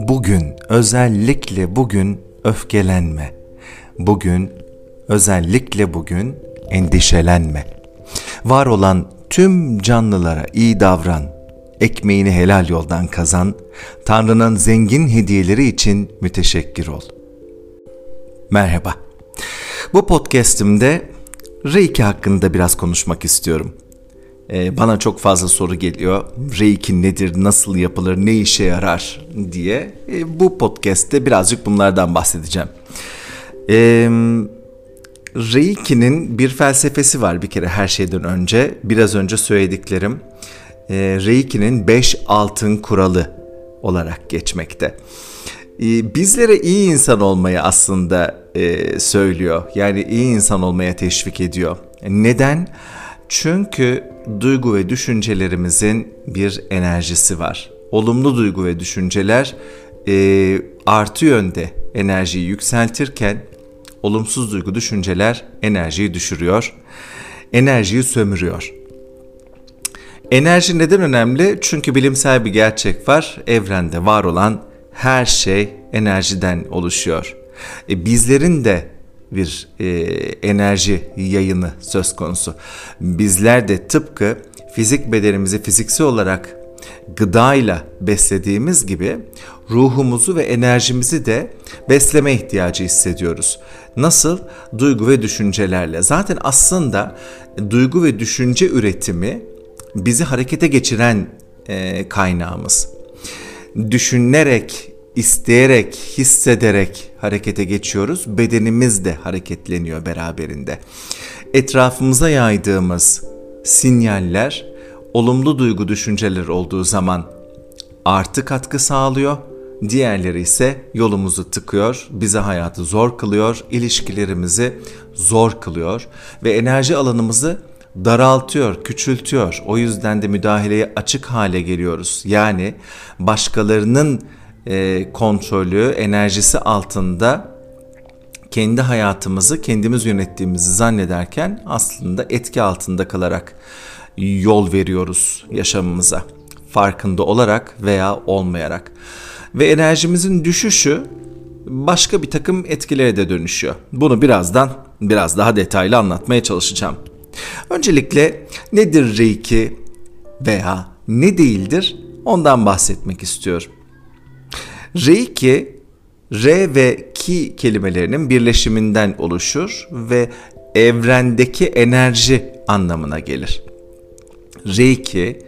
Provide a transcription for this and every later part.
Bugün özellikle bugün öfkelenme. Bugün özellikle bugün endişelenme. Var olan tüm canlılara iyi davran. Ekmeğini helal yoldan kazan. Tanrı'nın zengin hediyeleri için müteşekkir ol. Merhaba. Bu podcast'imde Reiki hakkında biraz konuşmak istiyorum. Ee, bana çok fazla soru geliyor. Reiki nedir, nasıl yapılır, ne işe yarar diye. Ee, bu podcast'te birazcık bunlardan bahsedeceğim. Ee, Reiki'nin bir felsefesi var bir kere her şeyden önce. Biraz önce söylediklerim. Reiki'nin 5 altın kuralı olarak geçmekte. Bizlere iyi insan olmayı aslında e, söylüyor. Yani iyi insan olmaya teşvik ediyor. Neden? Çünkü duygu ve düşüncelerimizin bir enerjisi var. Olumlu duygu ve düşünceler e, artı yönde enerjiyi yükseltirken olumsuz duygu düşünceler enerjiyi düşürüyor, enerjiyi sömürüyor. Enerji neden önemli? Çünkü bilimsel bir gerçek var. Evrende var olan her şey enerjiden oluşuyor. E, bizlerin de bir e, enerji yayını söz konusu. Bizler de tıpkı fizik bedenimizi fiziksel olarak gıdayla beslediğimiz gibi ruhumuzu ve enerjimizi de besleme ihtiyacı hissediyoruz. Nasıl? Duygu ve düşüncelerle. Zaten aslında duygu ve düşünce üretimi bizi harekete geçiren e, kaynağımız. Düşünerek isteyerek, hissederek harekete geçiyoruz. Bedenimiz de hareketleniyor beraberinde. Etrafımıza yaydığımız sinyaller olumlu duygu düşünceler olduğu zaman artı katkı sağlıyor. Diğerleri ise yolumuzu tıkıyor, bize hayatı zor kılıyor, ilişkilerimizi zor kılıyor ve enerji alanımızı daraltıyor, küçültüyor. O yüzden de müdahaleye açık hale geliyoruz. Yani başkalarının e, kontrolü, enerjisi altında kendi hayatımızı kendimiz yönettiğimizi zannederken aslında etki altında kalarak yol veriyoruz yaşamımıza. Farkında olarak veya olmayarak. Ve enerjimizin düşüşü başka bir takım etkilere de dönüşüyor. Bunu birazdan biraz daha detaylı anlatmaya çalışacağım. Öncelikle nedir Reiki veya ne değildir ondan bahsetmek istiyorum. Reiki, re ve ki kelimelerinin birleşiminden oluşur ve evrendeki enerji anlamına gelir. Reiki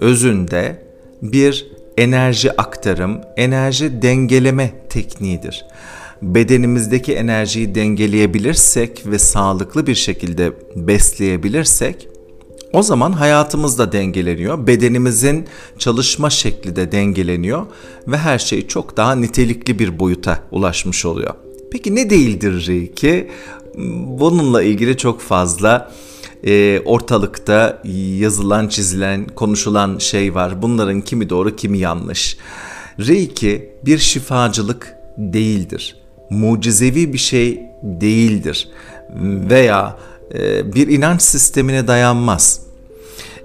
özünde bir enerji aktarım, enerji dengeleme tekniğidir. Bedenimizdeki enerjiyi dengeleyebilirsek ve sağlıklı bir şekilde besleyebilirsek o zaman hayatımız da dengeleniyor, bedenimizin çalışma şekli de dengeleniyor ve her şey çok daha nitelikli bir boyuta ulaşmış oluyor. Peki ne değildir Reiki? Bununla ilgili çok fazla e, ortalıkta yazılan, çizilen, konuşulan şey var. Bunların kimi doğru, kimi yanlış. Reiki bir şifacılık değildir. Mucizevi bir şey değildir. Veya e, bir inanç sistemine dayanmaz.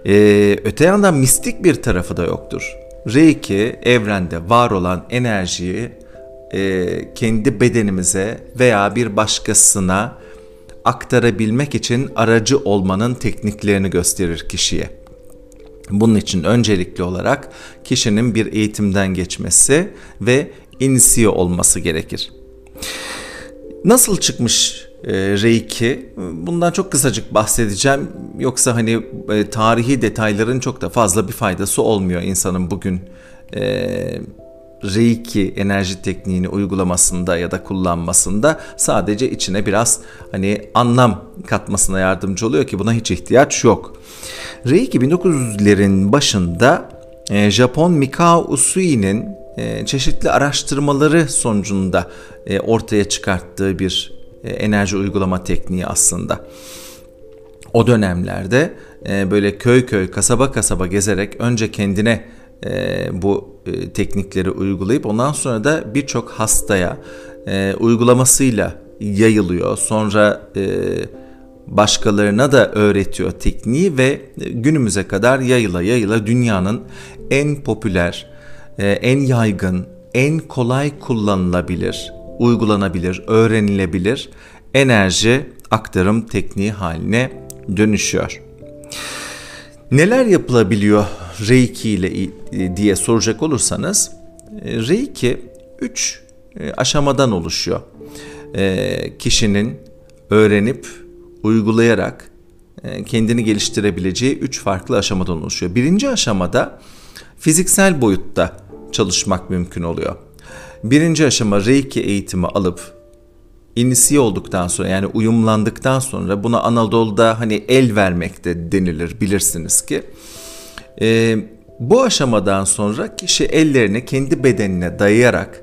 E, öte yandan mistik bir tarafı da yoktur. Reiki evrende var olan enerjiyi e, kendi bedenimize veya bir başkasına aktarabilmek için aracı olmanın tekniklerini gösterir kişiye. Bunun için öncelikli olarak kişinin bir eğitimden geçmesi ve inisiye olması gerekir. Nasıl çıkmış Reiki. Bundan çok kısacık bahsedeceğim. Yoksa hani e, tarihi detayların çok da fazla bir faydası olmuyor insanın bugün e, Reiki enerji tekniğini uygulamasında ya da kullanmasında sadece içine biraz hani anlam katmasına yardımcı oluyor ki buna hiç ihtiyaç yok. Reiki 1900'lerin başında e, Japon Mikao Usui'nin e, çeşitli araştırmaları sonucunda e, ortaya çıkarttığı bir e, enerji uygulama tekniği aslında. O dönemlerde e, böyle köy köy, kasaba kasaba gezerek önce kendine e, bu teknikleri uygulayıp ondan sonra da birçok hastaya uygulamasıyla yayılıyor. Sonra başkalarına da öğretiyor tekniği ve günümüze kadar yayıla yayıla dünyanın en popüler, e, en yaygın, en kolay kullanılabilir, uygulanabilir, öğrenilebilir enerji aktarım tekniği haline dönüşüyor. Neler yapılabiliyor Reiki ile diye soracak olursanız e, Reiki 3 e, aşamadan oluşuyor. E, kişinin öğrenip uygulayarak kendini geliştirebileceği 3 farklı aşamadan oluşuyor. Birinci aşamada fiziksel boyutta çalışmak mümkün oluyor. Birinci aşama Reiki eğitimi alıp inisiye olduktan sonra yani uyumlandıktan sonra buna Anadolu'da hani el vermekte denilir bilirsiniz ki. Ee, bu aşamadan sonra kişi ellerini kendi bedenine dayayarak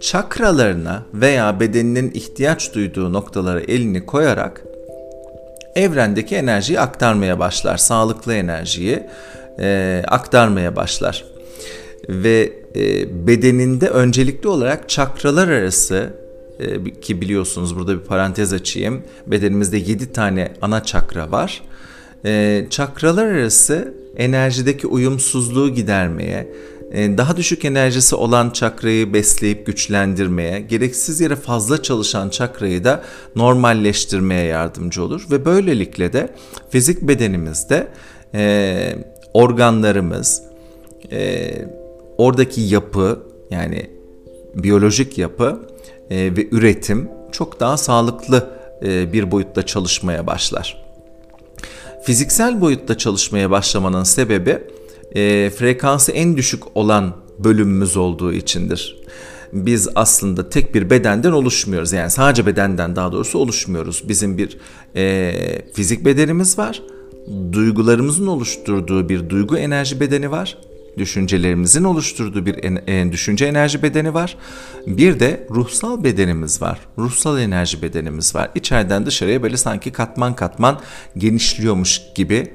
çakralarına veya bedeninin ihtiyaç duyduğu noktalara elini koyarak evrendeki enerjiyi aktarmaya başlar. Sağlıklı enerjiyi e, aktarmaya başlar. Ve e, bedeninde öncelikli olarak çakralar arası ee, ki biliyorsunuz burada bir parantez açayım. Bedenimizde 7 tane ana çakra var. Ee, çakralar arası enerjideki uyumsuzluğu gidermeye, e, daha düşük enerjisi olan çakrayı besleyip güçlendirmeye, gereksiz yere fazla çalışan çakrayı da normalleştirmeye yardımcı olur ve böylelikle de fizik bedenimizde e, organlarımız, e, oradaki yapı yani biyolojik yapı e, ve üretim çok daha sağlıklı e, bir boyutta çalışmaya başlar. Fiziksel boyutta çalışmaya başlamanın sebebi e, frekansı en düşük olan bölümümüz olduğu içindir. Biz aslında tek bir bedenden oluşmuyoruz. Yani sadece bedenden daha doğrusu oluşmuyoruz. Bizim bir e, fizik bedenimiz var. Duygularımızın oluşturduğu bir duygu enerji bedeni var düşüncelerimizin oluşturduğu bir en, en, düşünce enerji bedeni var. Bir de ruhsal bedenimiz var. Ruhsal enerji bedenimiz var. İçeriden dışarıya böyle sanki katman katman genişliyormuş gibi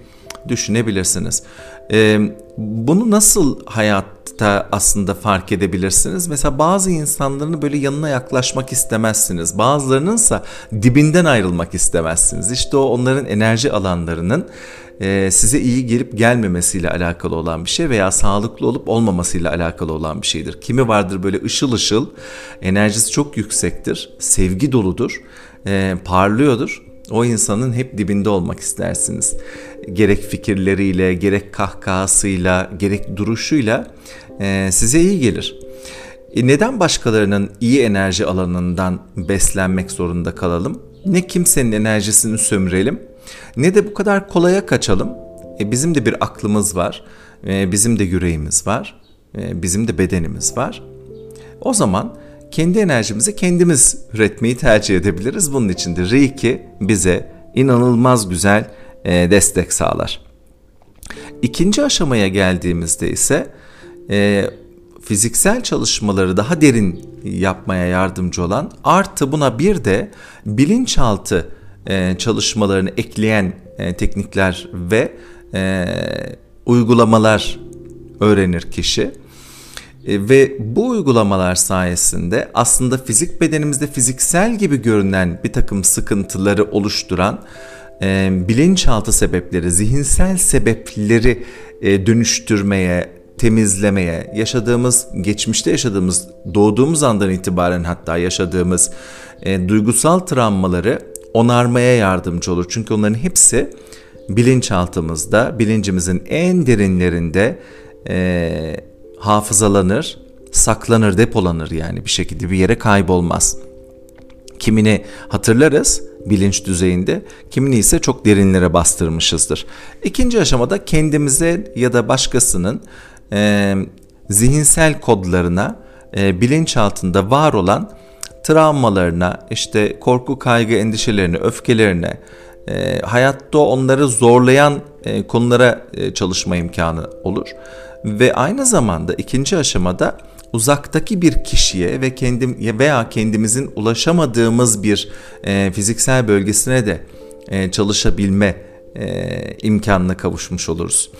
düşünebilirsiniz. Ee, bunu nasıl hayatta aslında fark edebilirsiniz? Mesela bazı insanların böyle yanına yaklaşmak istemezsiniz. Bazılarının ise dibinden ayrılmak istemezsiniz. İşte o onların enerji alanlarının e, size iyi gelip gelmemesiyle alakalı olan bir şey veya sağlıklı olup olmamasıyla alakalı olan bir şeydir. Kimi vardır böyle ışıl ışıl, enerjisi çok yüksektir, sevgi doludur, e, parlıyordur. O insanın hep dibinde olmak istersiniz. Gerek fikirleriyle, gerek kahkahasıyla, gerek duruşuyla e, size iyi gelir. Neden başkalarının iyi enerji alanından beslenmek zorunda kalalım? Ne kimsenin enerjisini sömürelim ne de bu kadar kolaya kaçalım. E, bizim de bir aklımız var, e, bizim de yüreğimiz var, e, bizim de bedenimiz var. O zaman kendi enerjimizi kendimiz üretmeyi tercih edebiliriz. Bunun için de Reiki bize inanılmaz güzel e, destek sağlar. İkinci aşamaya geldiğimizde ise e, fiziksel çalışmaları daha derin yapmaya yardımcı olan artı buna bir de bilinçaltı e, çalışmalarını ekleyen e, teknikler ve e, uygulamalar öğrenir kişi. Ve bu uygulamalar sayesinde aslında fizik bedenimizde fiziksel gibi görünen bir takım sıkıntıları oluşturan bilinçaltı sebepleri, zihinsel sebepleri dönüştürmeye, temizlemeye, yaşadığımız, geçmişte yaşadığımız, doğduğumuz andan itibaren hatta yaşadığımız duygusal travmaları onarmaya yardımcı olur. Çünkü onların hepsi bilinçaltımızda, bilincimizin en derinlerinde e, hafızalanır, saklanır, depolanır yani bir şekilde bir yere kaybolmaz. Kimini hatırlarız bilinç düzeyinde, kimini ise çok derinlere bastırmışızdır. İkinci aşamada kendimize ya da başkasının e, zihinsel kodlarına e, bilinç altında var olan travmalarına, işte korku, kaygı, endişelerine, öfkelerine, e, hayatta onları zorlayan e, konulara e, çalışma imkanı olur. Ve aynı zamanda ikinci aşamada uzaktaki bir kişiye ve kendim veya kendimizin ulaşamadığımız bir e, fiziksel bölgesine de e, çalışabilme e, imkanına kavuşmuş oluruz.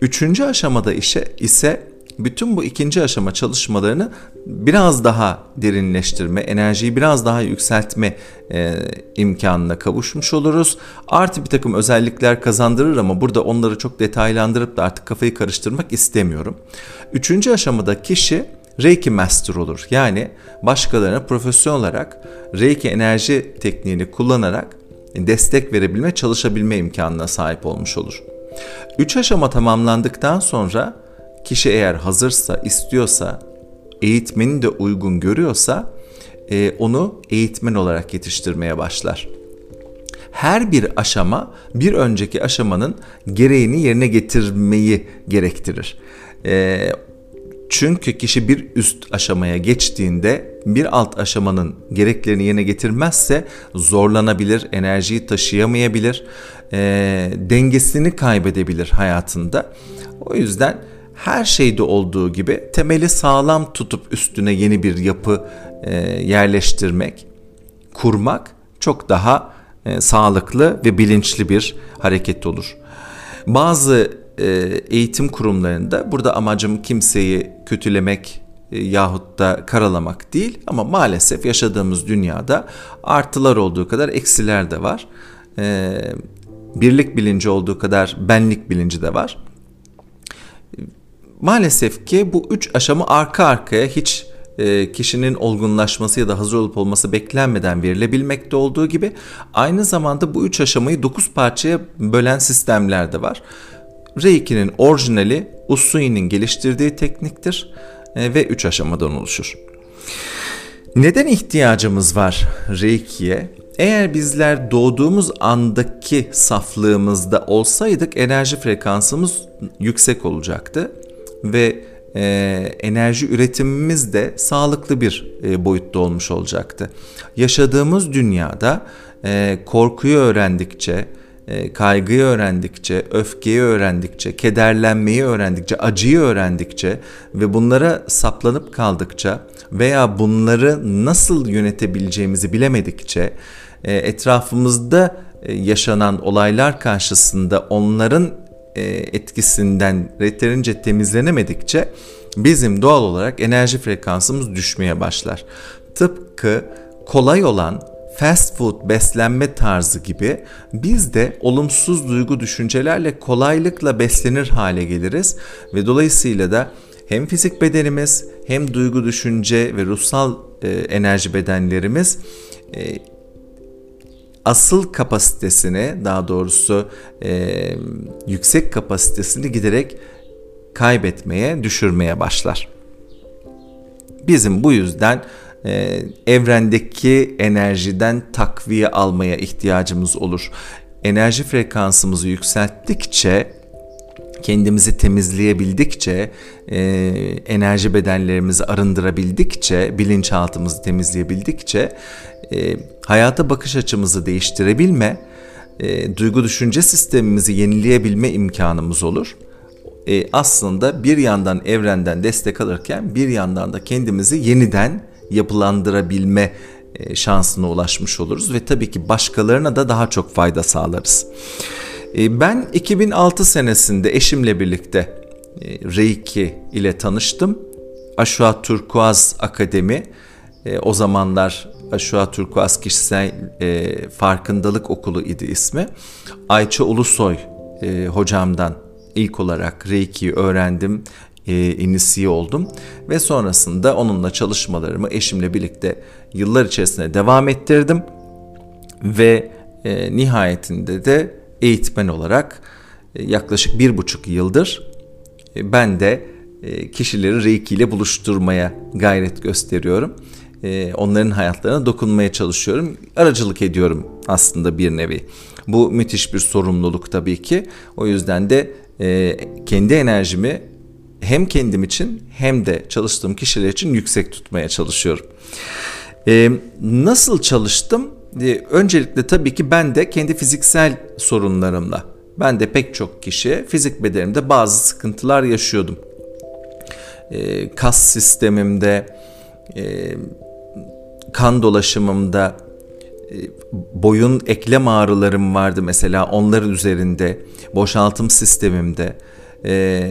Üçüncü aşamada işe ise bütün bu ikinci aşama çalışmalarını biraz daha derinleştirme, enerjiyi biraz daha yükseltme e, imkanına kavuşmuş oluruz. Artı bir takım özellikler kazandırır ama burada onları çok detaylandırıp da artık kafayı karıştırmak istemiyorum. Üçüncü aşamada kişi Reiki Master olur. Yani başkalarına profesyonel olarak Reiki enerji tekniğini kullanarak destek verebilme, çalışabilme imkanına sahip olmuş olur. Üç aşama tamamlandıktan sonra kişi eğer hazırsa, istiyorsa, eğitmeni de uygun görüyorsa e, onu eğitmen olarak yetiştirmeye başlar. Her bir aşama bir önceki aşamanın gereğini yerine getirmeyi gerektirir. E, çünkü kişi bir üst aşamaya geçtiğinde bir alt aşamanın gereklerini yerine getirmezse zorlanabilir, enerjiyi taşıyamayabilir, e, dengesini kaybedebilir hayatında. O yüzden her şeyde olduğu gibi temeli sağlam tutup üstüne yeni bir yapı e, yerleştirmek, kurmak çok daha e, sağlıklı ve bilinçli bir hareket olur. Bazı e, eğitim kurumlarında burada amacım kimseyi kötülemek e, yahut da karalamak değil ama maalesef yaşadığımız dünyada artılar olduğu kadar eksiler de var. E, birlik bilinci olduğu kadar benlik bilinci de var. Maalesef ki bu üç aşamı arka arkaya hiç e, kişinin olgunlaşması ya da hazır olup olması beklenmeden verilebilmekte olduğu gibi aynı zamanda bu üç aşamayı dokuz parçaya bölen sistemler de var. Reiki'nin orijinali Usui'nin geliştirdiği tekniktir e, ve üç aşamadan oluşur. Neden ihtiyacımız var Reiki'ye? Eğer bizler doğduğumuz andaki saflığımızda olsaydık enerji frekansımız yüksek olacaktı ve e, enerji üretimimiz de sağlıklı bir e, boyutta olmuş olacaktı. Yaşadığımız dünyada e, korkuyu öğrendikçe, e, kaygıyı öğrendikçe, öfkeyi öğrendikçe, kederlenmeyi öğrendikçe, acıyı öğrendikçe ve bunlara saplanıp kaldıkça veya bunları nasıl yönetebileceğimizi bilemedikçe e, etrafımızda e, yaşanan olaylar karşısında onların etkisinden yeterince temizlenemedikçe bizim doğal olarak enerji frekansımız düşmeye başlar. Tıpkı kolay olan fast food beslenme tarzı gibi biz de olumsuz duygu düşüncelerle kolaylıkla beslenir hale geliriz ve dolayısıyla da hem fizik bedenimiz hem duygu düşünce ve ruhsal e, enerji bedenlerimiz e, asıl kapasitesini daha doğrusu e, yüksek kapasitesini giderek kaybetmeye, düşürmeye başlar. Bizim bu yüzden e, evrendeki enerjiden takviye almaya ihtiyacımız olur. Enerji frekansımızı yükselttikçe kendimizi temizleyebildikçe, e, enerji bedenlerimizi arındırabildikçe, bilinçaltımızı temizleyebildikçe e, hayata bakış açımızı değiştirebilme, e, duygu düşünce sistemimizi yenileyebilme imkanımız olur. E, aslında bir yandan evrenden destek alırken bir yandan da kendimizi yeniden yapılandırabilme e, şansına ulaşmış oluruz ve tabii ki başkalarına da daha çok fayda sağlarız. E, ben 2006 senesinde eşimle birlikte e, Reiki ile tanıştım. Aşua Turkuaz Akademi o zamanlar Aşua Turkuaz Kişisel Farkındalık Okulu idi ismi. Ayça Ulusoy hocamdan ilk olarak Reiki'yi öğrendim e, inisiye oldum ve sonrasında onunla çalışmalarımı eşimle birlikte yıllar içerisinde devam ettirdim ve e, nihayetinde de eğitmen olarak e, yaklaşık bir buçuk yıldır e, ben de e, kişileri Reiki ile buluşturmaya gayret gösteriyorum. E, onların hayatlarına dokunmaya çalışıyorum. Aracılık ediyorum aslında bir nevi. Bu müthiş bir sorumluluk tabii ki. O yüzden de e, kendi enerjimi hem kendim için hem de çalıştığım kişiler için yüksek tutmaya çalışıyorum. Ee, nasıl çalıştım? Ee, öncelikle tabii ki ben de kendi fiziksel sorunlarımla, ben de pek çok kişi fizik bedenimde bazı sıkıntılar yaşıyordum. Ee, kas sistemimde, e, kan dolaşımımda, e, boyun eklem ağrılarım vardı mesela onların üzerinde, boşaltım sistemimde, e,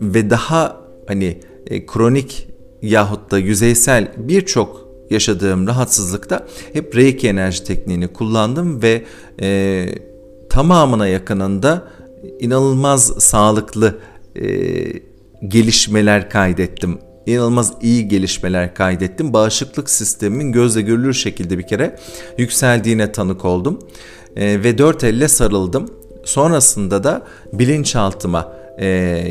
ve daha hani e, kronik yahut da yüzeysel birçok yaşadığım rahatsızlıkta hep Reiki enerji tekniğini kullandım ve e, tamamına yakınında inanılmaz sağlıklı e, gelişmeler kaydettim. İnanılmaz iyi gelişmeler kaydettim. Bağışıklık sistemimin gözle görülür şekilde bir kere yükseldiğine tanık oldum. E, ve dört elle sarıldım. Sonrasında da bilinçaltıma e,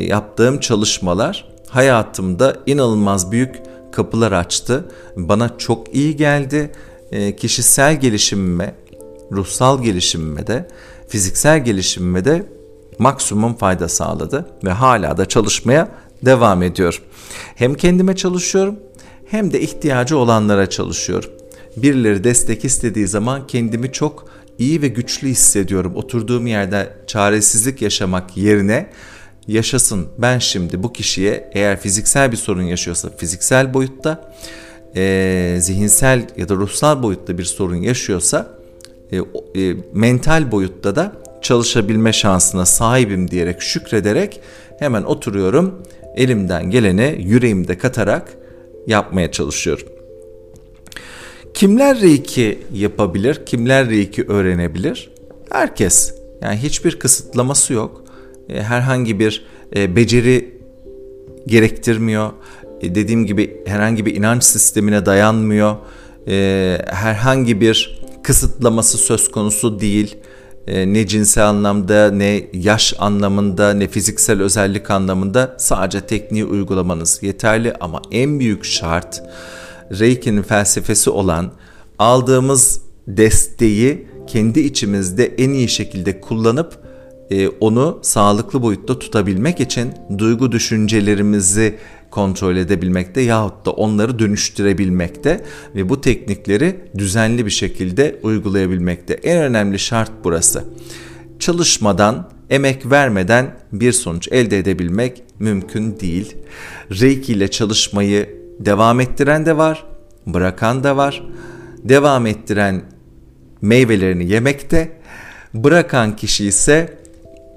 yaptığım çalışmalar hayatımda inanılmaz büyük kapılar açtı. Bana çok iyi geldi. E, kişisel gelişimime, ruhsal gelişimime de, fiziksel gelişimime de maksimum fayda sağladı ve hala da çalışmaya devam ediyor. Hem kendime çalışıyorum hem de ihtiyacı olanlara çalışıyorum. Birileri destek istediği zaman kendimi çok iyi ve güçlü hissediyorum. Oturduğum yerde çaresizlik yaşamak yerine yaşasın ben şimdi bu kişiye eğer fiziksel bir sorun yaşıyorsa fiziksel boyutta e, zihinsel ya da ruhsal boyutta bir sorun yaşıyorsa e, e, mental boyutta da çalışabilme şansına sahibim diyerek şükrederek hemen oturuyorum elimden geleni yüreğimde katarak yapmaya çalışıyorum. Kimler Reiki yapabilir? Kimler Reiki öğrenebilir? Herkes. Yani hiçbir kısıtlaması yok. E, herhangi bir e, beceri gerektirmiyor. E, dediğim gibi herhangi bir inanç sistemine dayanmıyor. Herhangi bir kısıtlaması söz konusu değil. E, ne cinsel anlamda, ne yaş anlamında, ne fiziksel özellik anlamında sadece tekniği uygulamanız yeterli. Ama en büyük şart Reiki'nin felsefesi olan aldığımız desteği kendi içimizde en iyi şekilde kullanıp e, onu sağlıklı boyutta tutabilmek için duygu düşüncelerimizi kontrol edebilmekte yahut da onları dönüştürebilmekte ve bu teknikleri düzenli bir şekilde uygulayabilmekte. En önemli şart burası. Çalışmadan, emek vermeden bir sonuç elde edebilmek mümkün değil. Reiki ile çalışmayı devam ettiren de var, bırakan da var. Devam ettiren meyvelerini yemekte, bırakan kişi ise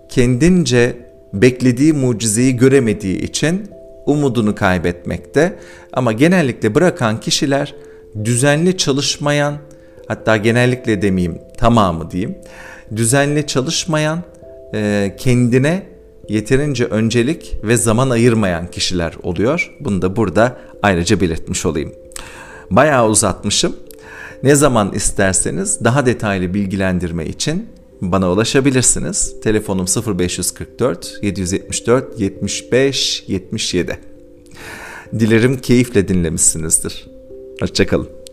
kendince beklediği mucizeyi göremediği için umudunu kaybetmekte. Ama genellikle bırakan kişiler düzenli çalışmayan, hatta genellikle demeyeyim tamamı diyeyim, düzenli çalışmayan, e, kendine yeterince öncelik ve zaman ayırmayan kişiler oluyor. Bunu da burada ayrıca belirtmiş olayım. Bayağı uzatmışım. Ne zaman isterseniz daha detaylı bilgilendirme için bana ulaşabilirsiniz. Telefonum 0544 774 75 77. Dilerim keyifle dinlemişsinizdir. Hoşçakalın.